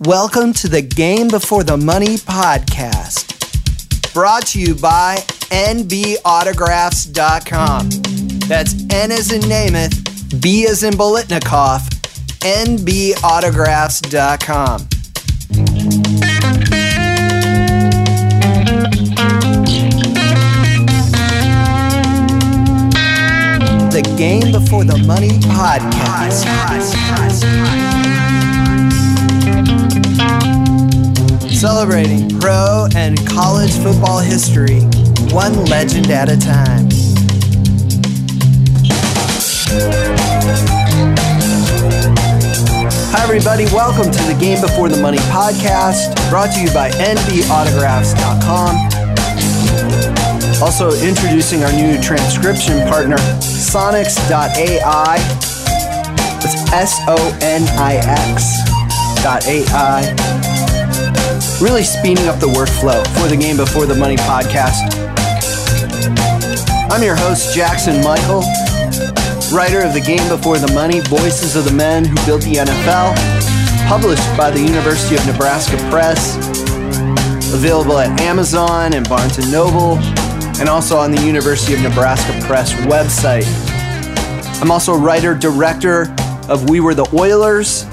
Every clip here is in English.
Welcome to the Game Before the Money podcast. Brought to you by NBAutographs.com. That's N as in Namath, B as in Biletnikoff, NBAutographs.com. The Game Before the Money podcast. Celebrating pro and college football history, one legend at a time. Hi, everybody. Welcome to the Game Before the Money podcast, brought to you by NBAutographs.com. Also, introducing our new transcription partner, Sonix.ai. It's S O N I X dot AI. Really speeding up the workflow for the Game Before the Money podcast. I'm your host, Jackson Michael, writer of the Game Before the Money Voices of the Men Who Built the NFL, published by the University of Nebraska Press, available at Amazon and Barnes & Noble, and also on the University of Nebraska Press website. I'm also writer director of We Were the Oilers,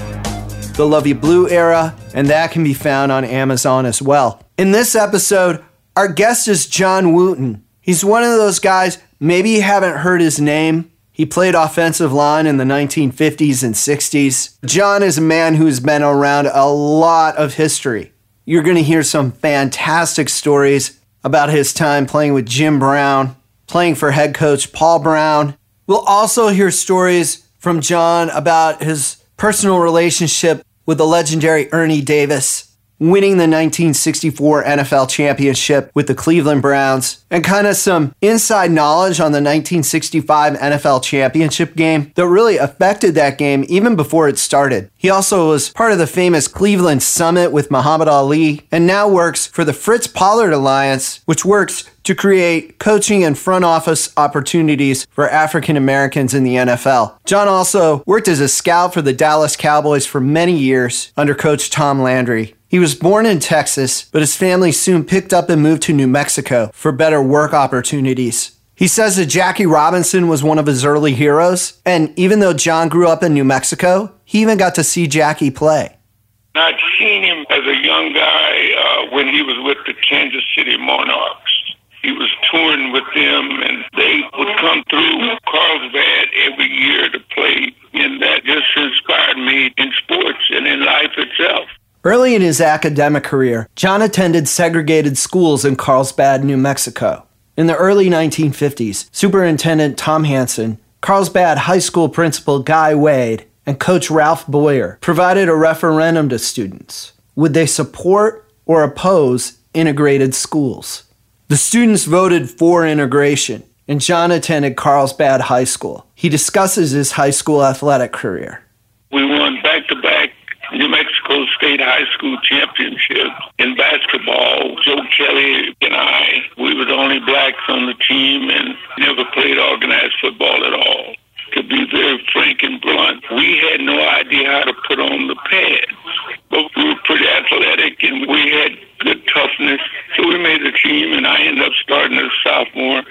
the Love You Blue era, and that can be found on Amazon as well. In this episode, our guest is John Wooten. He's one of those guys, maybe you haven't heard his name. He played offensive line in the 1950s and 60s. John is a man who's been around a lot of history. You're going to hear some fantastic stories about his time playing with Jim Brown, playing for head coach Paul Brown. We'll also hear stories from John about his personal relationship with the legendary Ernie Davis, winning the 1964 NFL championship with the Cleveland Browns, and kind of some inside knowledge on the 1965 NFL championship game that really affected that game even before it started. He also was part of the famous Cleveland Summit with Muhammad Ali and now works for the Fritz Pollard Alliance, which works to create coaching and front office opportunities for African Americans in the NFL. John also worked as a scout for the Dallas Cowboys for many years under coach Tom Landry. He was born in Texas, but his family soon picked up and moved to New Mexico for better work opportunities. He says that Jackie Robinson was one of his early heroes, and even though John grew up in New Mexico, he even got to see Jackie play. I'd seen him as a young guy uh, when he was with the Kansas City Monarchs. He was touring with them, and they would come through Carlsbad every year to play, and that just inspired me in sports and in life itself. Early in his academic career, John attended segregated schools in Carlsbad, New Mexico. In the early 1950s, Superintendent Tom Hanson, Carlsbad High School Principal Guy Wade, and Coach Ralph Boyer provided a referendum to students. Would they support or oppose integrated schools? The students voted for integration, and John attended Carlsbad High School. He discusses his high school athletic career. We won back to back New Mexico State High School Championship in basketball. Joe Kelly and I, we were the only blacks on the team and never played organized football at all. To be very frank and blunt, we had no idea how to put on the pads. But we were pretty athletic and we had good toughness. So we made the team and I ended up starting as a sophomore.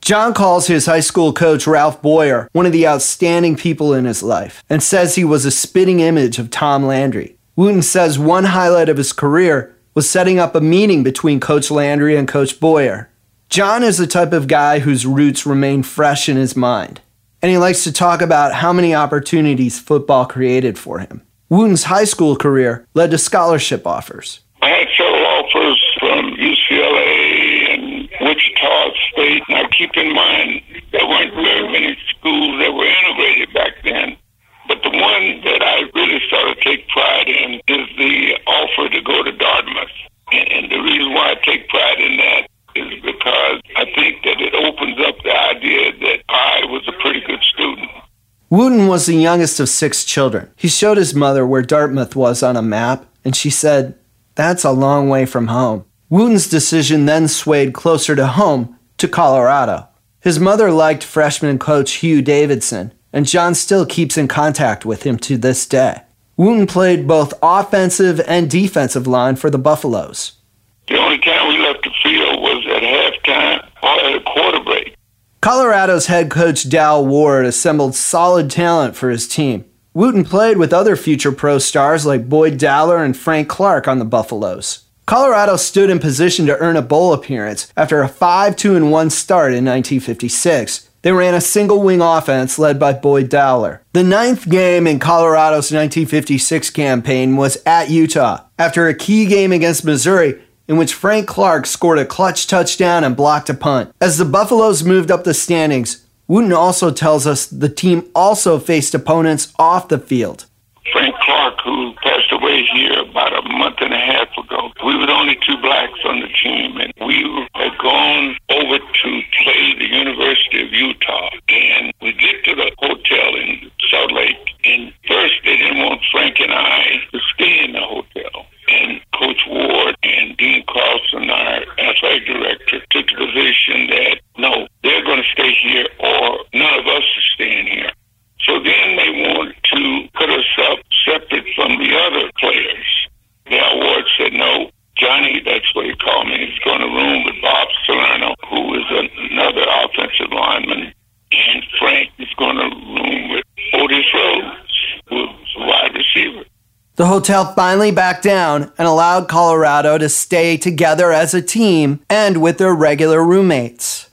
John calls his high school coach Ralph Boyer one of the outstanding people in his life and says he was a spitting image of Tom Landry. Wooten says one highlight of his career was setting up a meeting between Coach Landry and Coach Boyer. John is the type of guy whose roots remain fresh in his mind, and he likes to talk about how many opportunities football created for him. Wooten's high school career led to scholarship offers. I had several offers from UCLA and Wichita State. Now, keep in mind, there weren't very many schools that were integrated back then. The one that I really started to take pride in is the offer to go to Dartmouth. And, and the reason why I take pride in that is because I think that it opens up the idea that I was a pretty good student. Wooten was the youngest of six children. He showed his mother where Dartmouth was on a map, and she said, That's a long way from home. Wooten's decision then swayed closer to home to Colorado. His mother liked freshman coach Hugh Davidson, and John still keeps in contact with him to this day. Wooten played both offensive and defensive line for the Buffaloes. The only time we left the field was at halftime or at a quarter break. Colorado's head coach Dal Ward assembled solid talent for his team. Wooten played with other future pro stars like Boyd Dowler and Frank Clark on the Buffaloes. Colorado stood in position to earn a bowl appearance after a 5 2 1 start in 1956. They ran a single wing offense led by Boyd Dowler. The ninth game in Colorado's 1956 campaign was at Utah after a key game against Missouri in which Frank Clark scored a clutch touchdown and blocked a punt. As the Buffaloes moved up the standings, Wooten also tells us the team also faced opponents off the field. Frank Clark, who passed away here about a month and a half ago, we were the only two blacks on the team, and we had gone over to play the University of Utah. And we get to the hotel in Salt Lake, and first they didn't want Frank and I to stay in the hotel. And Coach Ward and Dean Carlson, our athletic director, took the position that no, they're going to stay here or none of us are staying here. So then they wanted to put us up separate from the other players. Dal Ward said, no, Johnny, that's what he called me, he's going to room with Bob Salerno, who is another offensive lineman, and Frank is going to room with Otis Rhodes, who's a wide receiver. The hotel finally backed down and allowed Colorado to stay together as a team and with their regular roommates.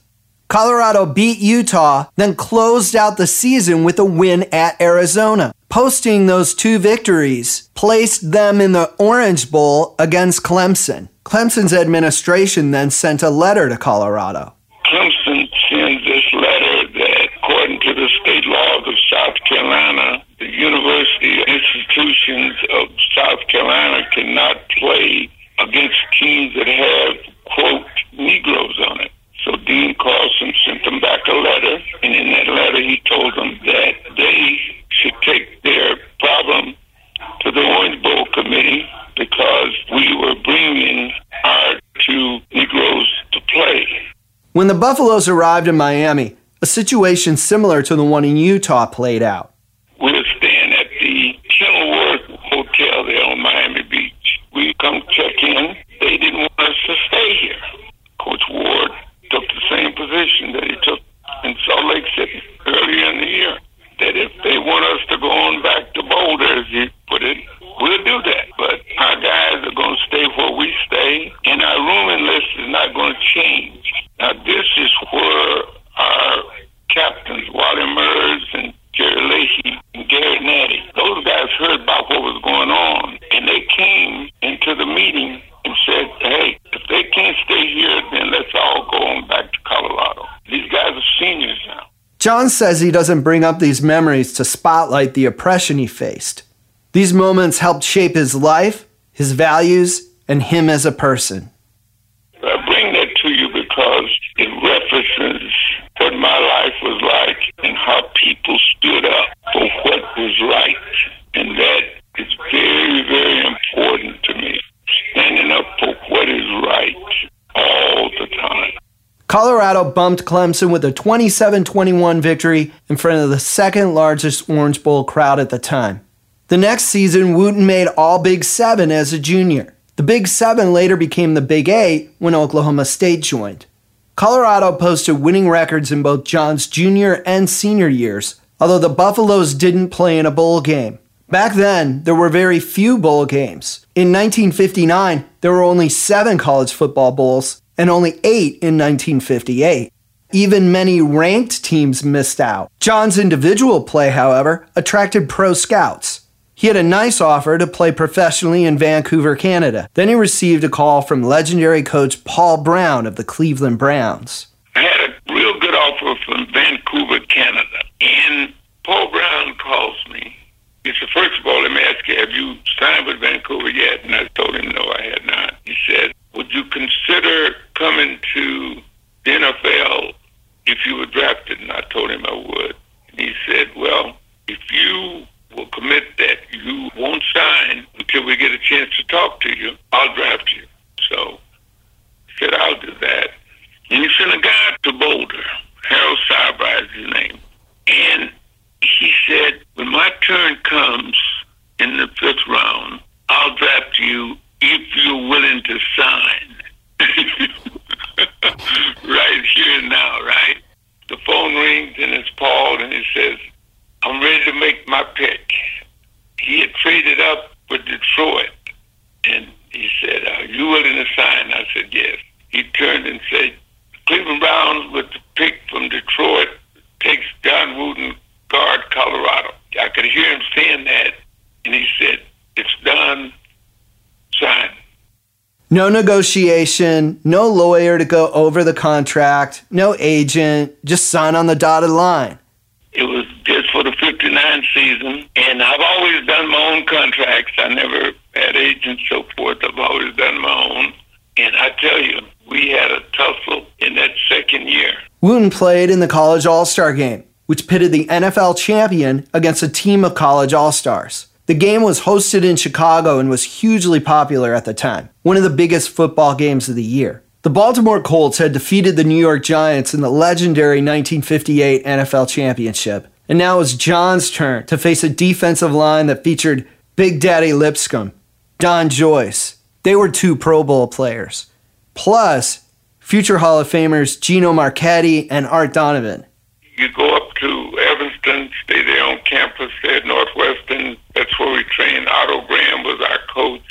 Colorado beat Utah, then closed out the season with a win at Arizona. Posting those two victories placed them in the Orange Bowl against Clemson. Clemson's administration then sent a letter to Colorado. Clemson sends this letter that, according to the state laws of South Carolina, the university institutions of South Carolina cannot play against teams that have, quote, Negroes on it. So Dean Carlson sent them back a letter, and in that letter he told them that they should take their problem to the Orange Bowl committee because we were bringing our two Negroes to play. When the Buffaloes arrived in Miami, a situation similar to the one in Utah played out. We were staying at the Kenilworth Hotel there on Miami Beach. We come check in. They didn't want us to stay here. Coach Ward took the same position that he took in Salt Lake City earlier in the year. That if they want us to go on back to Boulder, as he put it, we'll do that. But our guys are going to stay where we stay, and our rooming list is not going to change. Now, this is where our captains, Wally Mers and Jerry Leahy and Gary Natty, those guys heard about what was going on, and they came into the meeting and said, hey, if they can't stay here, then let's all go on back to Colorado. These guys are seniors now. John says he doesn't bring up these memories to spotlight the oppression he faced. These moments helped shape his life, his values, and him as a person. Colorado bumped Clemson with a 27 21 victory in front of the second largest Orange Bowl crowd at the time. The next season, Wooten made All Big Seven as a junior. The Big Seven later became the Big Eight when Oklahoma State joined. Colorado posted winning records in both John's junior and senior years, although the Buffaloes didn't play in a bowl game. Back then, there were very few bowl games. In 1959, there were only seven college football bowls and only eight in 1958. Even many ranked teams missed out. John's individual play, however, attracted pro scouts. He had a nice offer to play professionally in Vancouver, Canada. Then he received a call from legendary coach Paul Brown of the Cleveland Browns. I had a real good offer from Vancouver, Canada. And Paul Brown calls me. He said, first of all, let me ask you, have you signed with Vancouver yet? And I told him, no, I had not. He said, would you consider coming to the NFL if you were drafted? And I told him I would. And he said, well, if you will commit that you won't sign until we get a chance to talk to you, I'll draft you. So he said, I'll do that. And he sent a guy to Boulder. Harold Sarber is his name. And he said, when my turn comes, in the fifth round, I'll draft you if you're willing to sign. right here and now, right? The phone rings and it's Paul and he says, I'm ready to make my pick. He had traded up with Detroit and he said, Are you willing to sign? I said, Yes. He turned and said, Cleveland Browns with the pick from Detroit takes John Wooten, guard Colorado. I could hear him saying that, and he said, It's done, sign. No negotiation, no lawyer to go over the contract, no agent, just sign on the dotted line. It was just for the 59 season, and I've always done my own contracts. I never had agents, so forth. I've always done my own. And I tell you, we had a tussle in that second year. Wooten played in the College All Star game, which pitted the NFL champion against a team of college All Stars. The game was hosted in Chicago and was hugely popular at the time, one of the biggest football games of the year. The Baltimore Colts had defeated the New York Giants in the legendary 1958 NFL Championship, and now it was John's turn to face a defensive line that featured Big Daddy Lipscomb, Don Joyce. They were two Pro Bowl players, plus future Hall of Famers Gino Marchetti and Art Donovan. You go stay there on campus at Northwestern. That's where we trained. Otto Graham was our coach.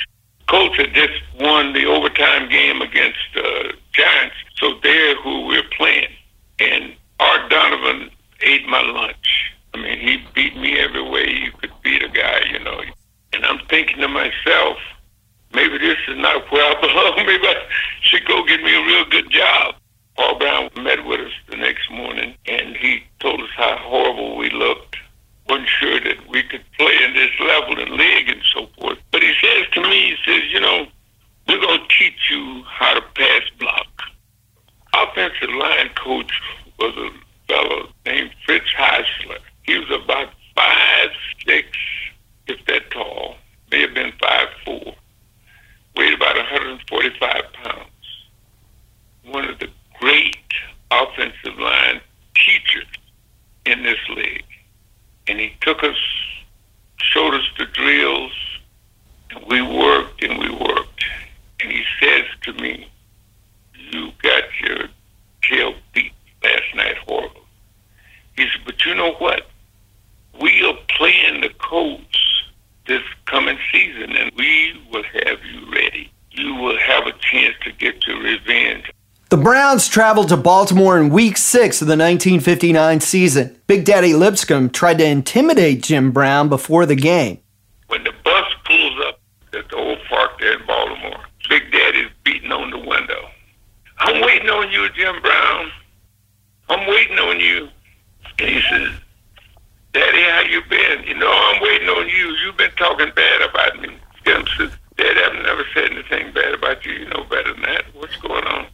Colts had just won the overtime game against uh, Giants, so they're who we're playing. And Art Donovan ate my lunch. I mean, he beat me every way you could beat a guy, you know. And I'm thinking to myself, maybe this is not where I belong. Maybe I should go get me a real good job. Paul Brown met with us the next morning, and he told us how horrible we looked. wasn't sure that we could play in this level and league and so forth. But he says to me, he says, you know, we're going to teach you how to pass block. Offensive line coach was a fellow named Fritz Heisler. He was about five six, if that tall, may have been five four, weighed about 145 pounds. One of the great offensive line teachers in this league. And he took us, showed us the drills, and we worked and we worked. And he says to me, You got your tail beat last night horrible. He said, But you know what? We are playing the Colts this coming season, and we will have you ready. You will have a chance to get your revenge. The Browns traveled to Baltimore in week six of the 1959 season. Big Daddy Lipscomb tried to intimidate Jim Brown before the game. When the bus pulls up at the old park there in Baltimore, Big Daddy's beating on the window. I'm waiting on you, Jim Brown. I'm waiting on you. And he says, Daddy, how you been? You know, I'm waiting on you. You've been talking bad about me. Jim says, Daddy, I've never said anything bad about you. You know better than that. What's going on?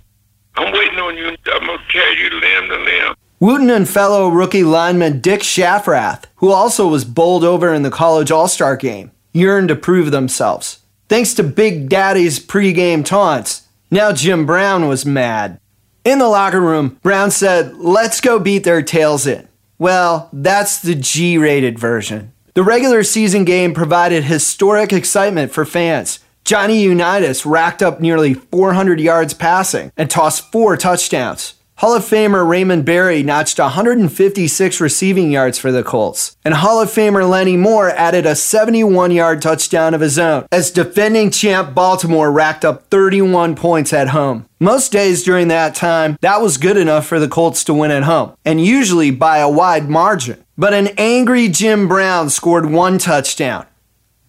I'm waiting on you. I'm going to you limb to limb. Wooten and fellow rookie lineman Dick Schafrath, who also was bowled over in the college all star game, yearned to prove themselves. Thanks to Big Daddy's pregame taunts, now Jim Brown was mad. In the locker room, Brown said, Let's go beat their tails in. Well, that's the G rated version. The regular season game provided historic excitement for fans. Johnny Unitas racked up nearly 400 yards passing and tossed four touchdowns. Hall of Famer Raymond Berry notched 156 receiving yards for the Colts, and Hall of Famer Lenny Moore added a 71 yard touchdown of his own as defending champ Baltimore racked up 31 points at home. Most days during that time, that was good enough for the Colts to win at home, and usually by a wide margin. But an angry Jim Brown scored one touchdown,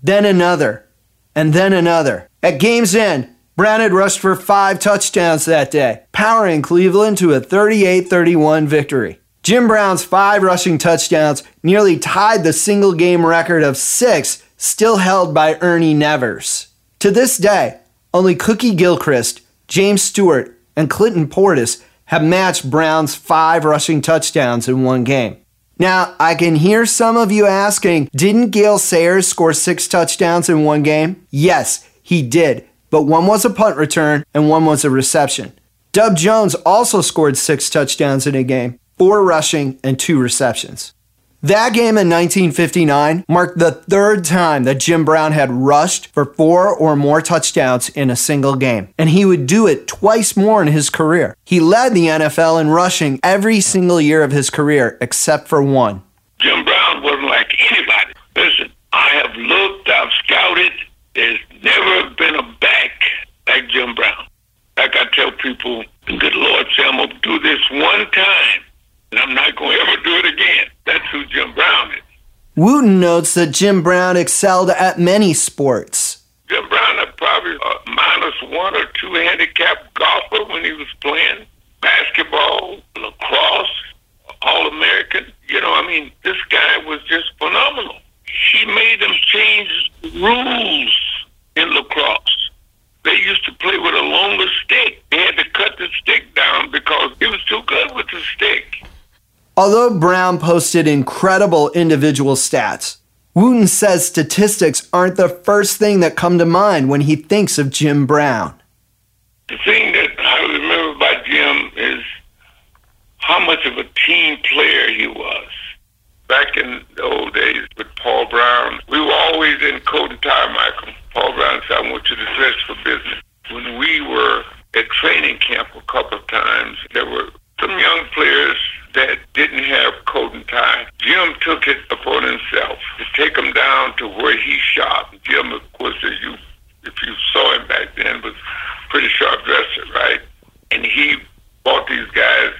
then another, and then another. At game's end, Brown had rushed for five touchdowns that day, powering Cleveland to a 38 31 victory. Jim Brown's five rushing touchdowns nearly tied the single game record of six still held by Ernie Nevers. To this day, only Cookie Gilchrist, James Stewart, and Clinton Portis have matched Brown's five rushing touchdowns in one game. Now, I can hear some of you asking, didn't Gale Sayers score six touchdowns in one game? Yes, he did, but one was a punt return and one was a reception. Dub Jones also scored six touchdowns in a game, four rushing and two receptions. That game in 1959 marked the third time that Jim Brown had rushed for four or more touchdowns in a single game, and he would do it twice more in his career. He led the NFL in rushing every single year of his career except for one. Jim Brown wasn't like anybody. Listen, I have looked, I've scouted. There's never been a back like Jim Brown. Like I tell people, good Lord, say I'm going to do this one time and I'm not going to ever do it again. That's who Jim Brown is. Wooten notes that Jim Brown excelled at many sports. Jim Brown had probably a minus one or two handicap golfer when he was playing basketball, lacrosse, All American. You know, I mean, this guy was just phenomenal. He made them change rules in lacrosse. They used to play with a longer stick. They had to cut the stick down because he was too good with the stick. Although Brown posted incredible individual stats, Wooten says statistics aren't the first thing that come to mind when he thinks of Jim Brown. The thing that I remember about Jim is how much of a team player he was. Back in the old days with Paul Brown, we were always in coat and tie, Michael. Paul Brown said, I want you to dress for business. When we were at training camp a couple of times, there were some young players that didn't have coat and tie. Jim took it upon himself to take them down to where he shot. Jim, of course, as you if you saw him back then, was pretty sharp dresser, right? And he bought these guys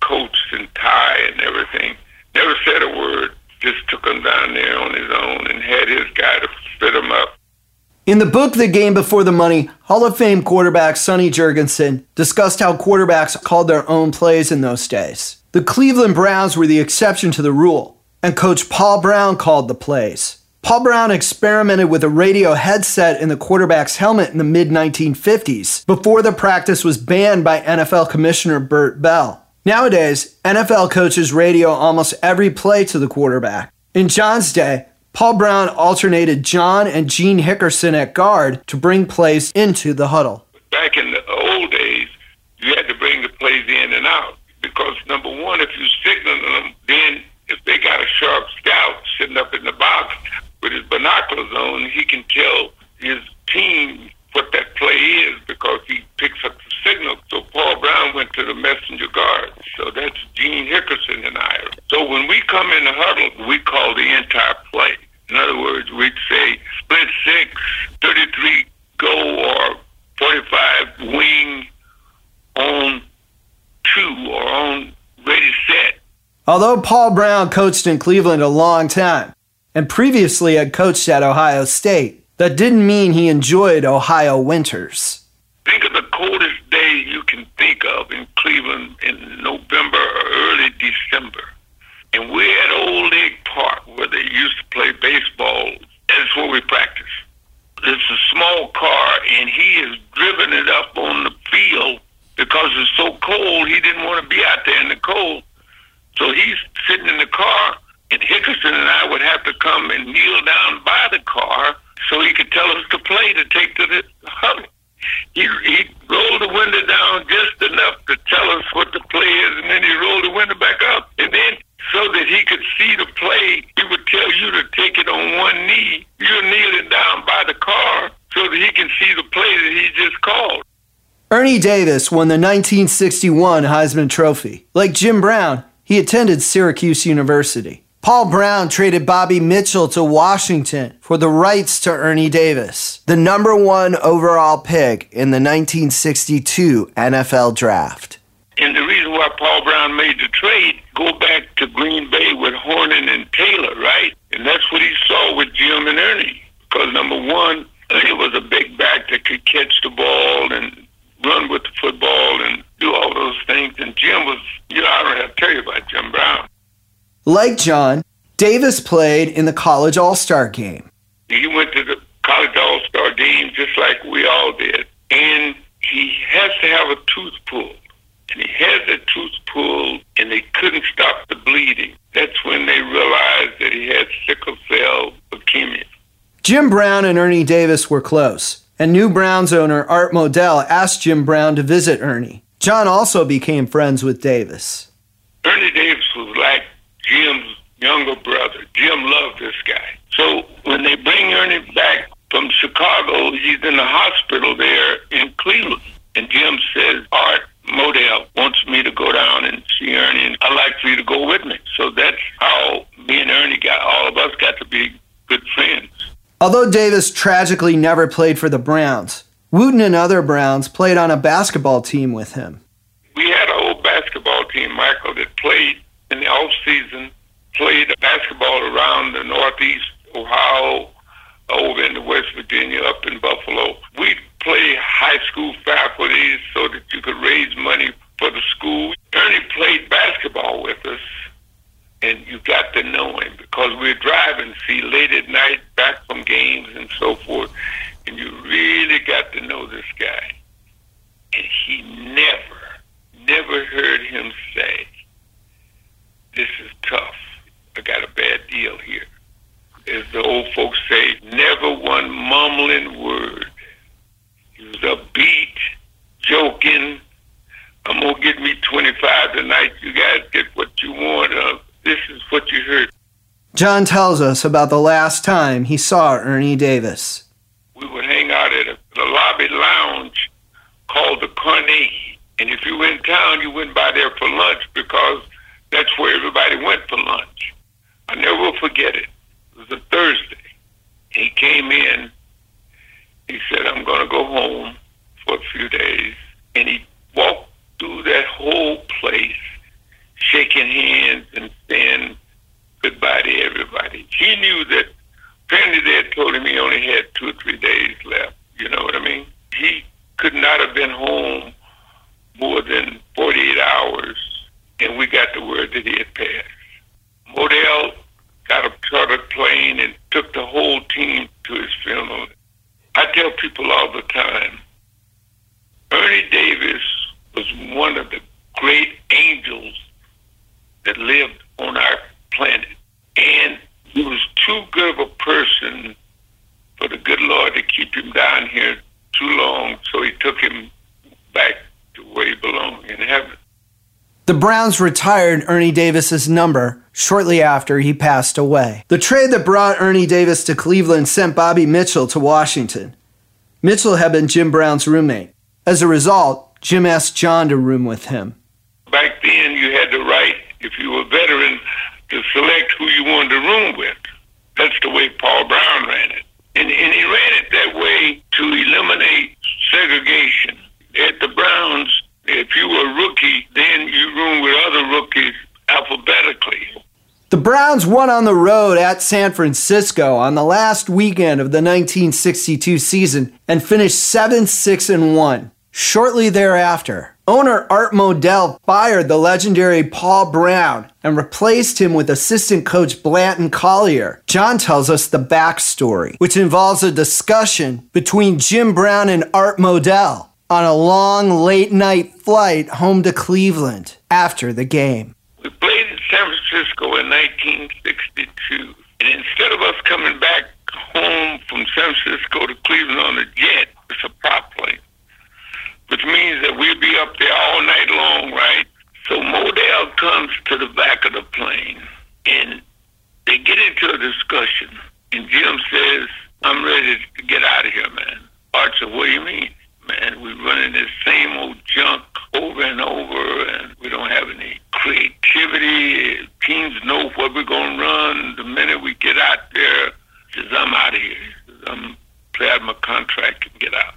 coats and tie and everything. Never said a word. Just took them down there on his own and had his guy to fit them up. In the book The Game Before the Money, Hall of Fame quarterback Sonny Jurgensen discussed how quarterbacks called their own plays in those days. The Cleveland Browns were the exception to the rule, and coach Paul Brown called the plays. Paul Brown experimented with a radio headset in the quarterback's helmet in the mid 1950s before the practice was banned by NFL Commissioner Bert Bell. Nowadays, NFL coaches radio almost every play to the quarterback. In John's day, Paul Brown alternated John and Gene Hickerson at guard to bring plays into the huddle. Back in the old days, you had to bring the plays in and out because number one, if you signal them, then if they got a sharp scout sitting up in the box with his binoculars on, he can tell his team what that play is because he picks up signal. So Paul Brown went to the messenger guard. So that's Gene Hickerson and I. So when we come in the huddle, we call the entire play. In other words, we'd say split six, 33 go, or 45 wing on two or on ready set. Although Paul Brown coached in Cleveland a long time and previously had coached at Ohio State, that didn't mean he enjoyed Ohio winters. Think of the coldest day you can think of in Cleveland in November or early December. And we're at Old League Park where they used to play baseball. That's where we practice. It's a small car, and he has driven it up on the field because it's so cold. He didn't want to be out there in the cold. So he's sitting in the car, and Hickerson and I would have to come and kneel down by the car so he could tell us to play to take to the huddle. He, he rolled the window down just enough to tell us what the play is, and then he rolled the window back up. And then, so that he could see the play, he would tell you to take it on one knee. You're kneeling down by the car so that he can see the play that he just called. Ernie Davis won the 1961 Heisman Trophy. Like Jim Brown, he attended Syracuse University. Paul Brown traded Bobby Mitchell to Washington for the rights to Ernie Davis, the number one overall pick in the 1962 NFL Draft. And the reason why Paul Brown made the trade, go back to Green Bay with Hornung and Taylor, right? And that's what he saw with Jim and Ernie. Because number one, Ernie was a big back that could catch the ball and run with the football and do all those things. And Jim was, you know, I don't have to tell you about Jim Brown. Like John, Davis played in the college all star game. He went to the college all star game just like we all did. And he has to have a tooth pulled. And he had the tooth pulled and they couldn't stop the bleeding. That's when they realized that he had sickle cell leukemia. Jim Brown and Ernie Davis were close, and new Browns owner Art Modell asked Jim Brown to visit Ernie. John also became friends with Davis. Ernie Davis was like Jim's younger brother. Jim loved this guy. So when they bring Ernie back from Chicago, he's in the hospital there in Cleveland. And Jim says, Art Modell wants me to go down and see Ernie, and I'd like for you to go with me. So that's how me and Ernie got, all of us got to be good friends. Although Davis tragically never played for the Browns, Wooten and other Browns played on a basketball team with him. We had an old basketball team, Michael, that played in the off season, played basketball around the Northeast Ohio, over into West Virginia, up in Buffalo. We play high school faculties so that you could raise money for the school. Ernie played basketball with us, and you got to know him because we're driving, see, late at night, back from games and so forth, and you really got to know this guy. And he never, never heard him say, this is tough. I got a bad deal here. As the old folks say, never one mumbling word he was upbeat, joking. I'm gonna get me 25 tonight. You guys get what you want. Uh, this is what you heard. John tells us about the last time he saw Ernie Davis. We would hang out at a, a lobby lounge called the Carnegie. And if you were in town, you went by there for lunch because that's where everybody went for lunch. I never will forget it. It was a Thursday. He came in he said, I'm going to go home for a few days. And he walked through that whole place, shaking hands and saying goodbye to everybody. He knew that apparently they had told him he only had two or three days left. You know what I mean? He could not have been home more than 48 hours, and we got the word that he had passed. Modell got a chartered plane and took the whole team to his funeral. I tell people all the time, Ernie Davis was one of the great angels that lived on our planet. And he was too good of a person for the good Lord to keep him down here too long, so he took him back to where he belonged in heaven. The Browns retired Ernie Davis's number shortly after he passed away. The trade that brought Ernie Davis to Cleveland sent Bobby Mitchell to Washington. Mitchell had been Jim Brown's roommate. As a result, Jim asked John to room with him. Back then, you had the right, if you were a veteran, to select who you wanted to room with. That's the way Paul Brown ran it. And, and he ran it that way to eliminate segregation. At the Browns, if you were a rookie, then you room with other rookies alphabetically. The Browns won on the road at San Francisco on the last weekend of the 1962 season and finished 7 6 and 1. Shortly thereafter, owner Art Modell fired the legendary Paul Brown and replaced him with assistant coach Blanton Collier. John tells us the backstory, which involves a discussion between Jim Brown and Art Modell on a long late night flight home to Cleveland after the game. We played in San Francisco in 1962, and instead of us coming back home from San Francisco to Cleveland on a jet, it's a prop plane, which means that we'll be up there all night long, right? So Modell comes to the back of the plane, and they get into a discussion, and Jim says, I'm ready to get out of here, man. Said, what do you mean? man. We're running this same old junk over and over, and we don't have any creativity. Teams know what we're going to run. The minute we get out there, says, I'm out of here. I'm play out my contract and get out.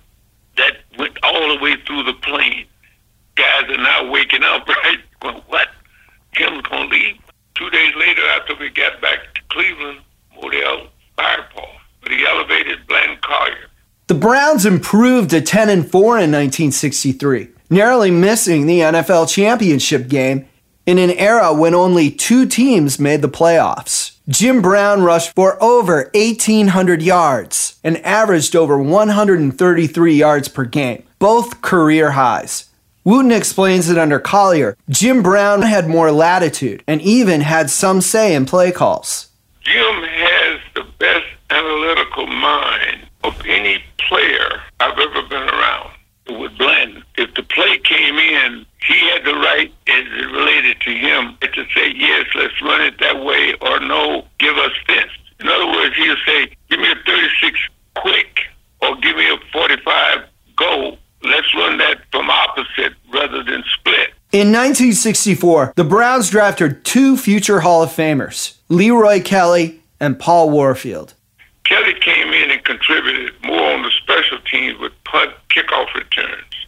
That went all the way through the plane. Guys are now waking up, right? Going, what? Jim's going to leave? Two days later, after we got back to Cleveland, Modell fired Paul. But he elevated Blanton Collier the Browns improved to 10 and 4 in 1963, narrowly missing the NFL championship game in an era when only two teams made the playoffs. Jim Brown rushed for over 1,800 yards and averaged over 133 yards per game, both career highs. Wooten explains that under Collier, Jim Brown had more latitude and even had some say in play calls. Jim has the best analytical mind of any player I've ever been around with Blanton. If the play came in, he had the right, as it related to him, to say, yes, let's run it that way, or no, give us this. In other words, he'll say, give me a 36 quick or give me a 45 go. Let's run that from opposite rather than split. In 1964, the Browns drafted two future Hall of Famers, Leroy Kelly and Paul Warfield. Kelly came in and contributed more on the special teams with punt kickoff returns.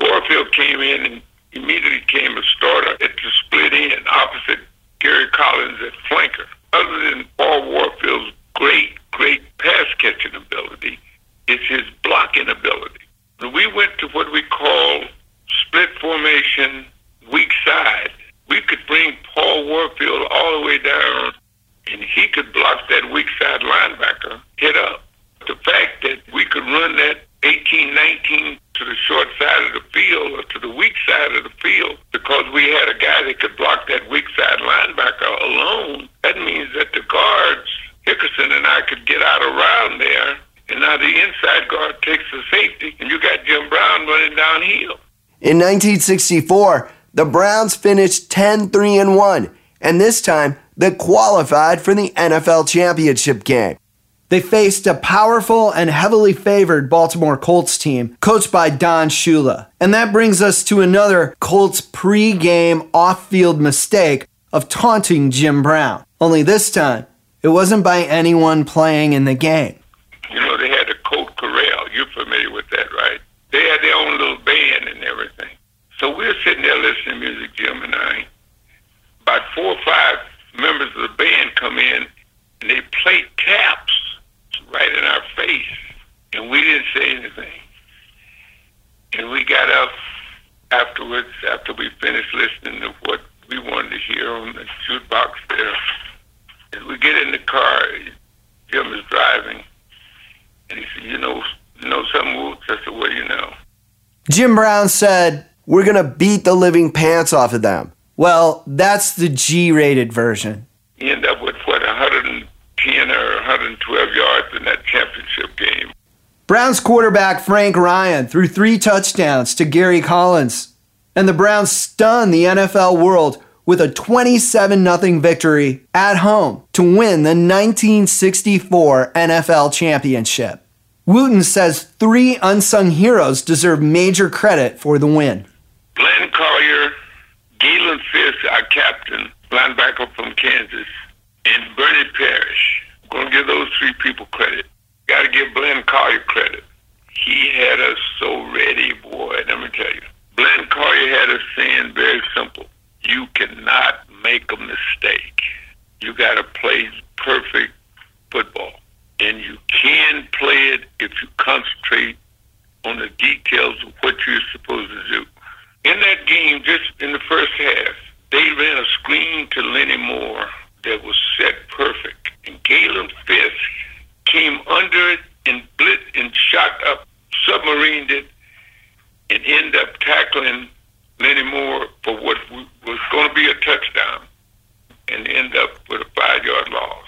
Warfield came in and immediately became a starter at the split end opposite Gary Collins at flanker. Other than Paul Warfield's great, great pass catching ability, it's his blocking ability. When we went to what we call split formation, weak side. We could bring Paul Warfield all the way down, and he could block that weak side linebacker, hit up. The fact that we could run that 18, 19 to the short side of the field or to the weak side of the field because we had a guy that could block that weak side linebacker alone. That means that the guards, Hickerson and I, could get out around there. And now the inside guard takes the safety, and you got Jim Brown running downhill. In 1964, the Browns finished 10 3 and 1, and this time they qualified for the NFL championship game. They faced a powerful and heavily favored Baltimore Colts team coached by Don Shula. And that brings us to another Colts pre-game off-field mistake of taunting Jim Brown. Only this time, it wasn't by anyone playing in the game. You know, they had the Colt Corral. You're familiar with that, right? They had their own little band and everything. So we're sitting there listening to music, Jim and I. About four or five members of the band come in and they play taps right in our face, and we didn't say anything. And we got up afterwards, after we finished listening to what we wanted to hear on the jukebox there. As we get in the car, Jim is driving, and he said, "You know, you know something, Woods?" I said, "What do you know?" Jim Brown said, "We're gonna beat the living pants off of them." Well, that's the G-rated version. He ended up with what 100 10 or 112 yards in that championship game. Browns quarterback Frank Ryan threw three touchdowns to Gary Collins, and the Browns stunned the NFL world with a 27 0 victory at home to win the 1964 NFL championship. Wooten says three unsung heroes deserve major credit for the win. Galen Fiss, our captain, linebacker from Kansas, and Bernie Parrish. I'm going to give those three people credit. Got to give Glenn Collier credit. He had us so ready, boy. Let me tell you. Glenn Collier had us saying very simple. You cannot make a mistake. You got to play perfect football. And you can play it if you concentrate on the details of what you're supposed to do. In that game, just in the first half, they ran a screen to Lenny Moore that was set perfect. And Galen Fiss came under it and blit and shot up, submarined it, and ended up tackling Lenny Moore for what was going to be a touchdown and end up with a five yard loss.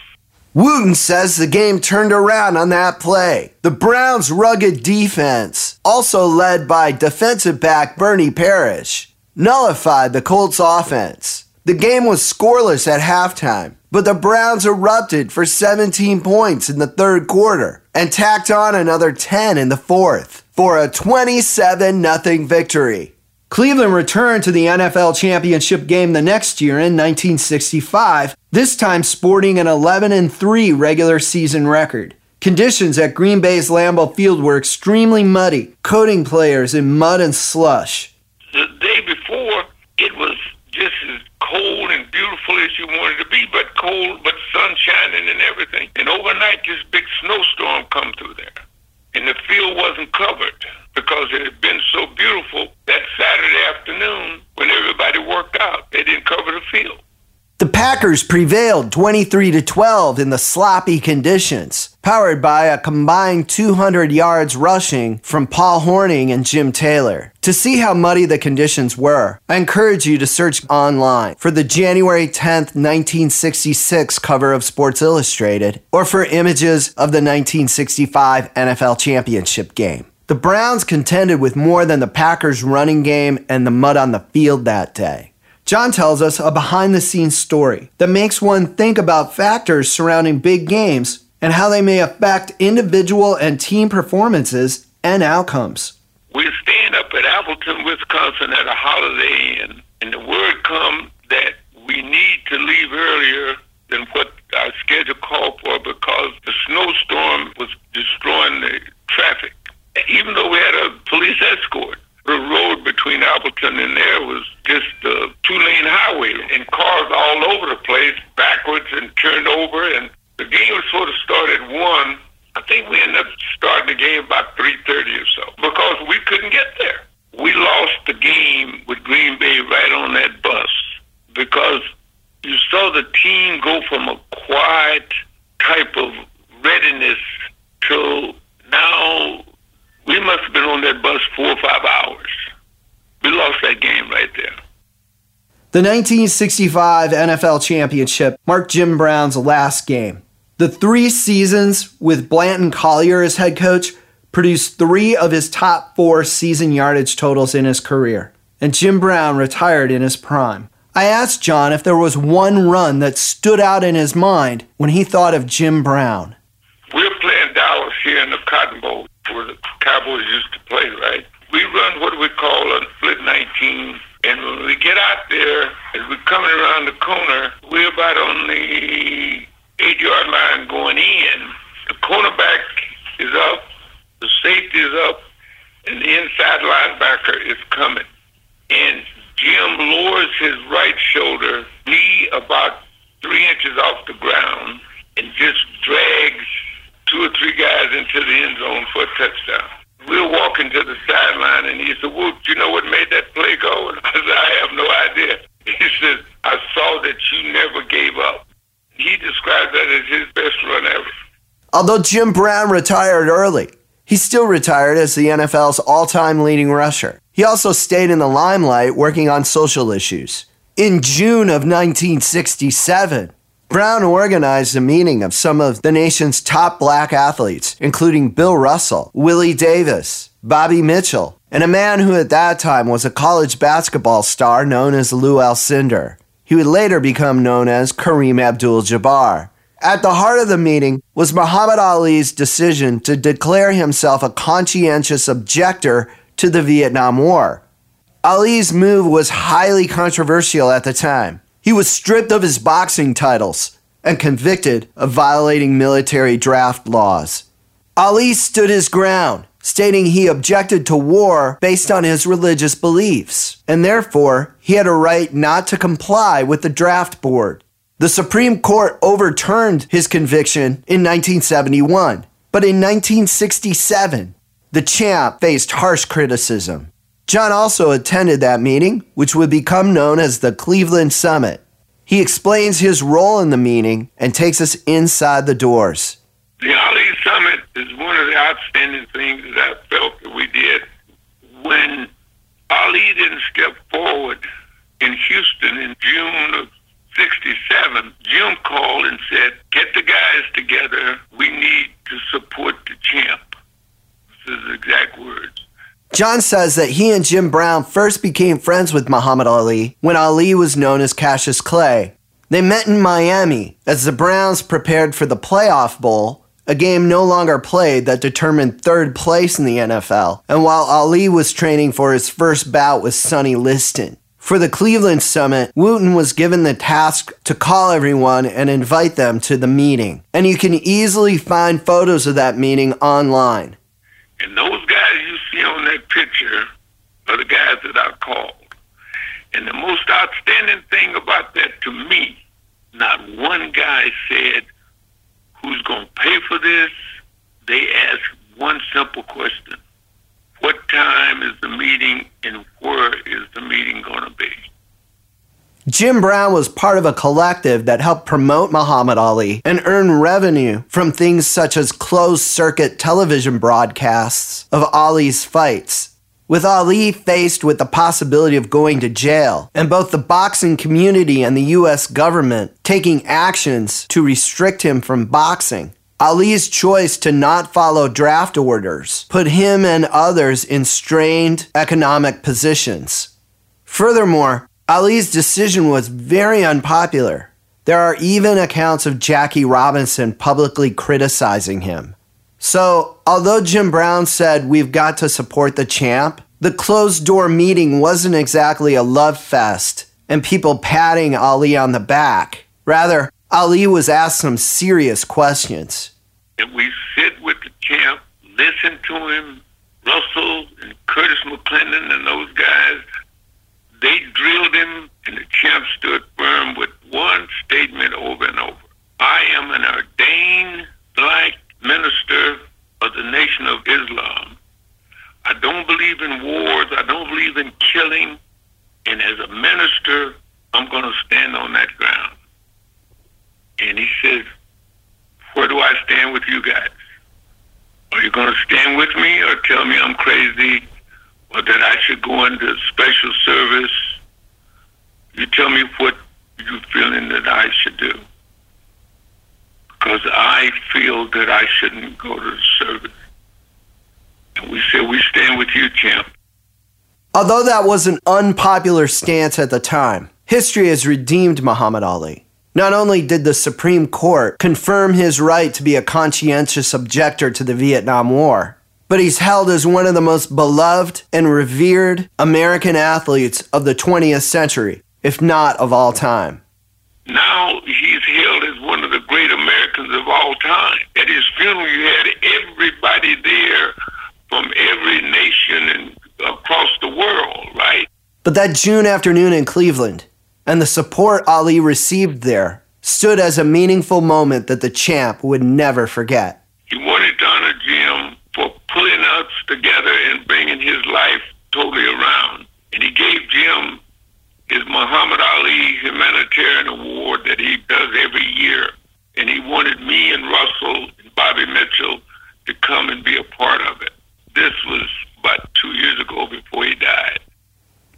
Wooten says the game turned around on that play. The Browns' rugged defense, also led by defensive back Bernie Parrish, nullified the Colts' offense. The game was scoreless at halftime, but the Browns erupted for 17 points in the third quarter and tacked on another 10 in the fourth for a 27 0 victory. Cleveland returned to the NFL championship game the next year in 1965, this time sporting an 11 3 regular season record. Conditions at Green Bay's Lambeau Field were extremely muddy, coating players in mud and slush. The day before, it was just as cold and beautiful as you wanted to be, but cold, but sun shining and everything. And overnight, this big snowstorm come through there, and the field wasn't covered because it had been so beautiful that Saturday afternoon when everybody worked out. They didn't cover the field. The Packers prevailed 23 to 12 in the sloppy conditions, powered by a combined 200 yards rushing from Paul Hornung and Jim Taylor. To see how muddy the conditions were, I encourage you to search online for the January 10th, 1966 cover of Sports Illustrated or for images of the 1965 NFL Championship game. The Browns contended with more than the Packers' running game and the mud on the field that day. John tells us a behind the scenes story that makes one think about factors surrounding big games and how they may affect individual and team performances and outcomes. We stand up at Appleton, Wisconsin at a holiday Inn, and the word comes that we need to leave earlier than what our schedule called for because the snowstorm was destroying the traffic. Even though we had a police escort, the road between Appleton and there was just a two lane highway and cars all over the place, backwards and turned over. And the game was sort of started one. I think we ended up starting the game about 3.30 or so because we couldn't get there. We lost the game with Green Bay right on that bus because you saw the team go from a quiet type of readiness to now we must have been on that bus four or five hours. We lost that game right there. The 1965 NFL Championship marked Jim Brown's last game. The three seasons with Blanton Collier as head coach produced three of his top four season yardage totals in his career, and Jim Brown retired in his prime. I asked John if there was one run that stood out in his mind when he thought of Jim Brown. We were playing Dallas here in the Cotton Bowl Cowboys used to play, right? We run what we call a split 19. And when we get out there, as we're coming around the corner, we're about on the eight yard line going in. The cornerback is up, the safety is up, and the inside linebacker is coming. And Jim lowers his right shoulder, knee about three inches off the ground, and just drags two or three guys into the end zone for a touchdown. We were walking to the sideline, and he said, "Well, do you know what made that play go?" And I said, "I have no idea." He said, "I saw that you never gave up." He described that as his best run ever. Although Jim Brown retired early, he still retired as the NFL's all time leading rusher. He also stayed in the limelight working on social issues. In June of 1967, Brown organized a meeting of some of the nation's top black athletes, including Bill Russell, Willie Davis, Bobby Mitchell, and a man who at that time was a college basketball star known as Lou Alcindor. He would later become known as Kareem Abdul Jabbar. At the heart of the meeting was Muhammad Ali's decision to declare himself a conscientious objector to the Vietnam War. Ali's move was highly controversial at the time. He was stripped of his boxing titles and convicted of violating military draft laws. Ali stood his ground, stating he objected to war based on his religious beliefs, and therefore he had a right not to comply with the draft board. The Supreme Court overturned his conviction in 1971, but in 1967, the champ faced harsh criticism. John also attended that meeting, which would become known as the Cleveland Summit. He explains his role in the meeting and takes us inside the doors. The Ali Summit is one of the outstanding things that I felt that we did. When Ali didn't step forward in Houston in June of 67, Jim called and said, Get the guys together. We need to support the champ. This is exact words. John says that he and Jim Brown first became friends with Muhammad Ali when Ali was known as Cassius Clay. They met in Miami as the Browns prepared for the Playoff Bowl, a game no longer played that determined third place in the NFL, and while Ali was training for his first bout with Sonny Liston. For the Cleveland Summit, Wooten was given the task to call everyone and invite them to the meeting. And you can easily find photos of that meeting online. And those on that picture are the guys that I called. And the most outstanding thing about that to me, not one guy said, who's going to pay for this? They asked one simple question. What time is the meeting and where is the meeting going to be? Jim Brown was part of a collective that helped promote Muhammad Ali and earn revenue from things such as closed circuit television broadcasts of Ali's fights. With Ali faced with the possibility of going to jail, and both the boxing community and the US government taking actions to restrict him from boxing, Ali's choice to not follow draft orders put him and others in strained economic positions. Furthermore, Ali's decision was very unpopular. There are even accounts of Jackie Robinson publicly criticizing him. So, although Jim Brown said we've got to support the champ, the closed door meeting wasn't exactly a love fest and people patting Ali on the back. Rather, Ali was asked some serious questions. If we sit with the champ, listen to him, Russell and Curtis McClinton and those guys, they drilled him, and the champ stood firm with one statement over and over. I am an ordained black minister of the Nation of Islam. I don't believe in wars. I don't believe in killing. And as a minister, I'm going to stand on that ground. And he says, where do I stand with you guys? Are you going to stand with me or tell me I'm crazy or that I should go into special service? You tell me what you're feeling that I should do. Because I feel that I shouldn't go to the service. And we said, we stand with you, champ. Although that was an unpopular stance at the time, history has redeemed Muhammad Ali. Not only did the Supreme Court confirm his right to be a conscientious objector to the Vietnam War, but he's held as one of the most beloved and revered American athletes of the 20th century, if not of all time. Now he's hailed as one of the great Americans of all time. At his funeral, you had everybody there from every nation and across the world, right? But that June afternoon in Cleveland and the support Ali received there stood as a meaningful moment that the champ would never forget. He wanted to honor Jim for pulling us together and bringing his life totally around. And he gave Jim his Muhammad Ali Humanitarian Award that he does every year. And he wanted me and Russell and Bobby Mitchell to come and be a part of it. This was about two years ago before he died.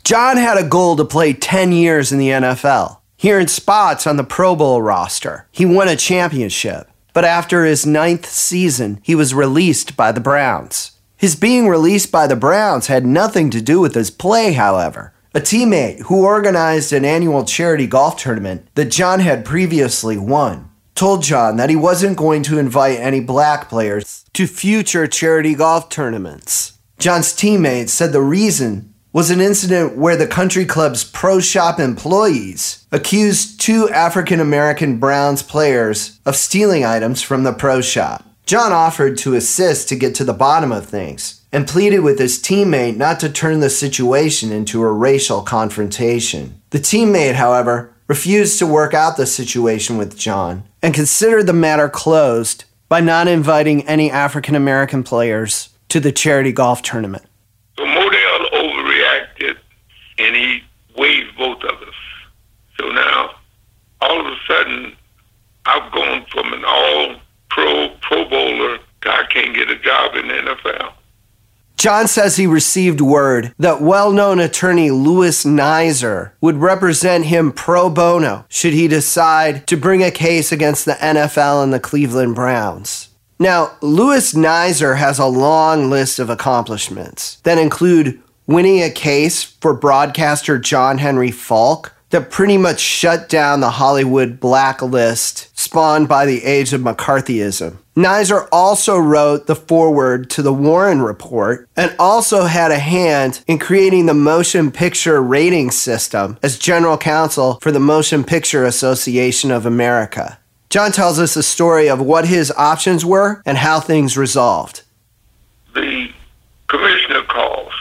John had a goal to play 10 years in the NFL. He earned spots on the Pro Bowl roster. He won a championship. But after his ninth season, he was released by the Browns. His being released by the Browns had nothing to do with his play, however. A teammate who organized an annual charity golf tournament that John had previously won told John that he wasn't going to invite any black players to future charity golf tournaments. John's teammate said the reason was an incident where the country club's pro shop employees accused two African American Browns players of stealing items from the pro shop. John offered to assist to get to the bottom of things and pleaded with his teammate not to turn the situation into a racial confrontation. The teammate, however, refused to work out the situation with John and considered the matter closed by not inviting any African American players to the charity golf tournament. So Modell overreacted and he waived both of us. So now, all of a sudden, I've gone from an all pro pro bowler I can't get a job in the NFL. John says he received word that well known attorney Louis Nizer would represent him pro bono should he decide to bring a case against the NFL and the Cleveland Browns. Now, Louis Nizer has a long list of accomplishments that include winning a case for broadcaster John Henry Faulk that pretty much shut down the Hollywood blacklist spawned by the age of McCarthyism. Nizer also wrote the foreword to the Warren Report and also had a hand in creating the motion picture rating system as general counsel for the Motion Picture Association of America. John tells us the story of what his options were and how things resolved. The commissioner calls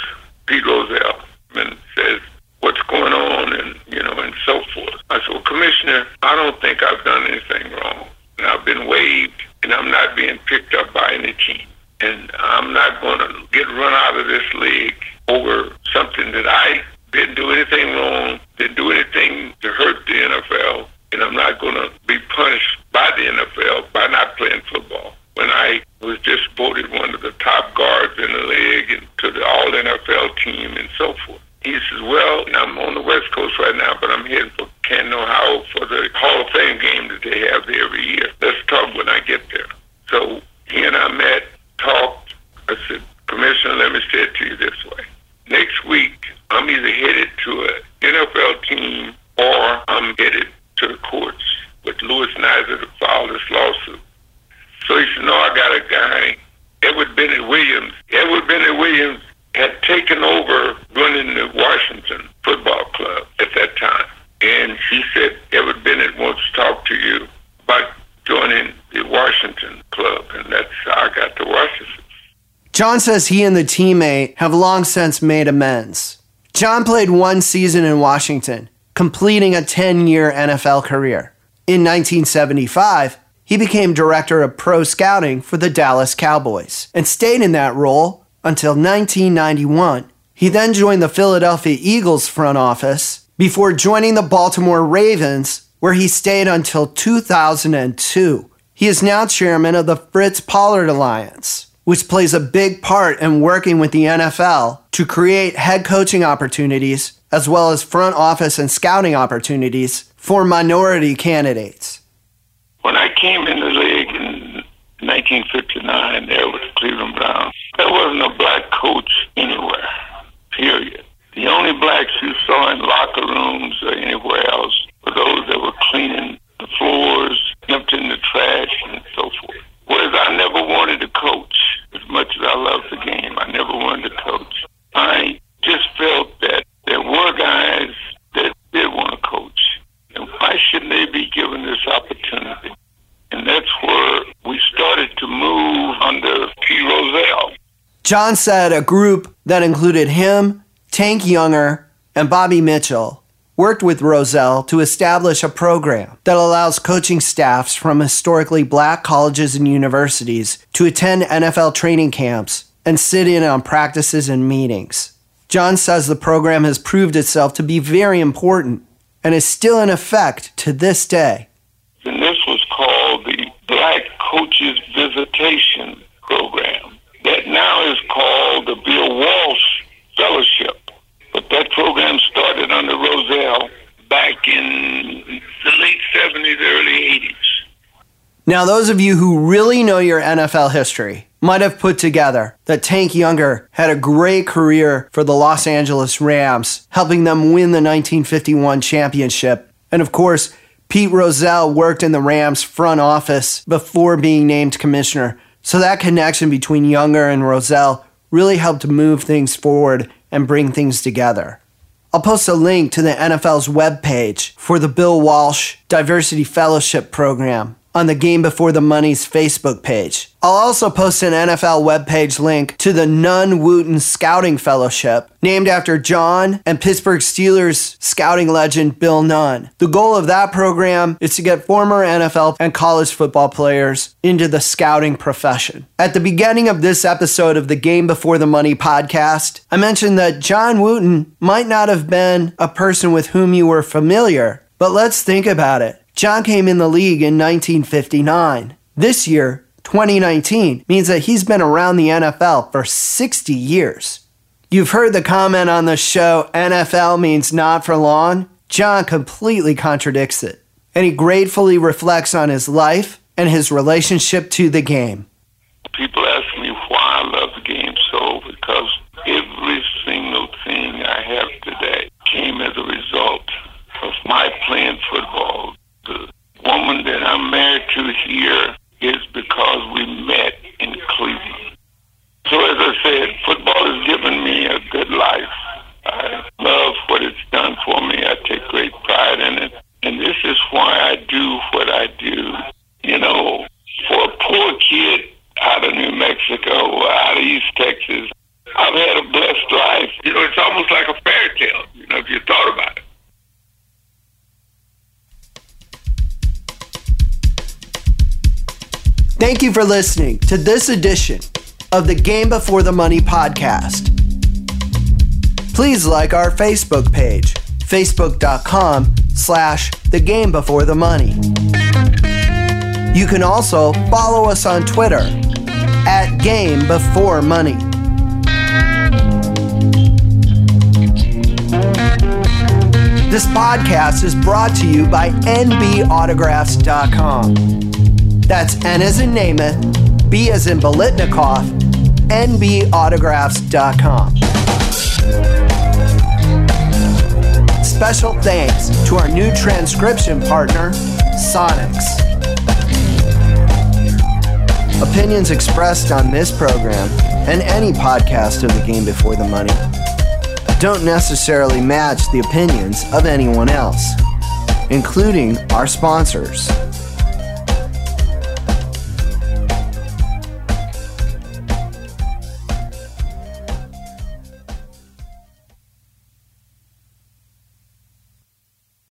Pete Rozelle and says, what's going on and, you know, and so forth. I said, well, Commissioner, I don't think I've done anything wrong. And I've been waived and I'm not being picked up by any team. And I'm not going to get run out of this league over something that I didn't do anything wrong, didn't do anything to hurt the NFL, and I'm not going to be punished by the NFL by not playing football. When I was just voted one of the top guards in the league and to the All NFL team and so forth. He says, Well, I'm on the West Coast right now, but I'm heading for Canton, Ohio for the Hall of Fame game that they have there every year. Let's talk when I get there. So he and I met, talked. I said, Commissioner, let me say it to you this way. Next week, I'm either headed to an NFL team had taken over running the Washington football club at that time. And she said, Everett Bennett wants to talk to you about joining the Washington club. And that's how I got to Washington. John says he and the teammate have long since made amends. John played one season in Washington, completing a 10 year NFL career. In 1975, he became director of pro scouting for the Dallas Cowboys and stayed in that role until 1991. He then joined the Philadelphia Eagles front office before joining the Baltimore Ravens, where he stayed until 2002. He is now chairman of the Fritz Pollard Alliance, which plays a big part in working with the NFL to create head coaching opportunities as well as front office and scouting opportunities for minority candidates. When I came in the league in 1959 there the Cleveland Browns, there wasn't a black coach anywhere, period. The only blacks you saw in locker rooms or anywhere else were those that were cleaning the floors, emptying the trash, and so forth. Whereas I never wanted to coach as much as I loved the game. I never wanted to coach. I just felt that there were guys that did want to coach. And why shouldn't they be given this opportunity? And that's where we started to move under P. Rozelle. John said a group that included him, Tank Younger, and Bobby Mitchell worked with Rozelle to establish a program that allows coaching staffs from historically black colleges and universities to attend NFL training camps and sit in on practices and meetings. John says the program has proved itself to be very important and is still in effect to this day. And this was called the Black Coaches Visitation Program, that now is called the Bill Walsh Fellowship. But that program started under Rozelle back in the late 70s, early 80s. Now, those of you who really know your NFL history might have put together that Tank Younger had a great career for the Los Angeles Rams, helping them win the 1951 championship. And of course, Pete Rozelle worked in the Rams front office before being named commissioner. So that connection between Younger and Rozelle really helped move things forward and bring things together. I'll post a link to the NFL's webpage for the Bill Walsh Diversity Fellowship Program on the Game Before the Money's Facebook page. I'll also post an NFL webpage link to the Nunn Wooten Scouting Fellowship, named after John and Pittsburgh Steelers scouting legend Bill Nunn. The goal of that program is to get former NFL and college football players into the scouting profession. At the beginning of this episode of the Game Before the Money podcast, I mentioned that John Wooten might not have been a person with whom you were familiar, but let's think about it. John came in the league in 1959. This year, 2019, means that he's been around the NFL for 60 years. You've heard the comment on the show, NFL means not for long. John completely contradicts it, and he gratefully reflects on his life and his relationship to the game. People ask me why I love the game so because every single thing I have today came as a result of my playing football the woman that I'm married to here is because we met in Cleveland. So as I said, football has given me a good life. I love what it's done for me. I take great pride in it. And this is why I do what I do. You know, Thank you for listening to this edition of the Game Before the Money podcast. Please like our Facebook page, facebook.com slash the game before the money. You can also follow us on Twitter at Game Before Money. This podcast is brought to you by NBAutographs.com. That's N as in Namath, B as in Biletnikoff, NBAutographs.com. Special thanks to our new transcription partner, Sonix. Opinions expressed on this program and any podcast of the game before the money don't necessarily match the opinions of anyone else, including our sponsors.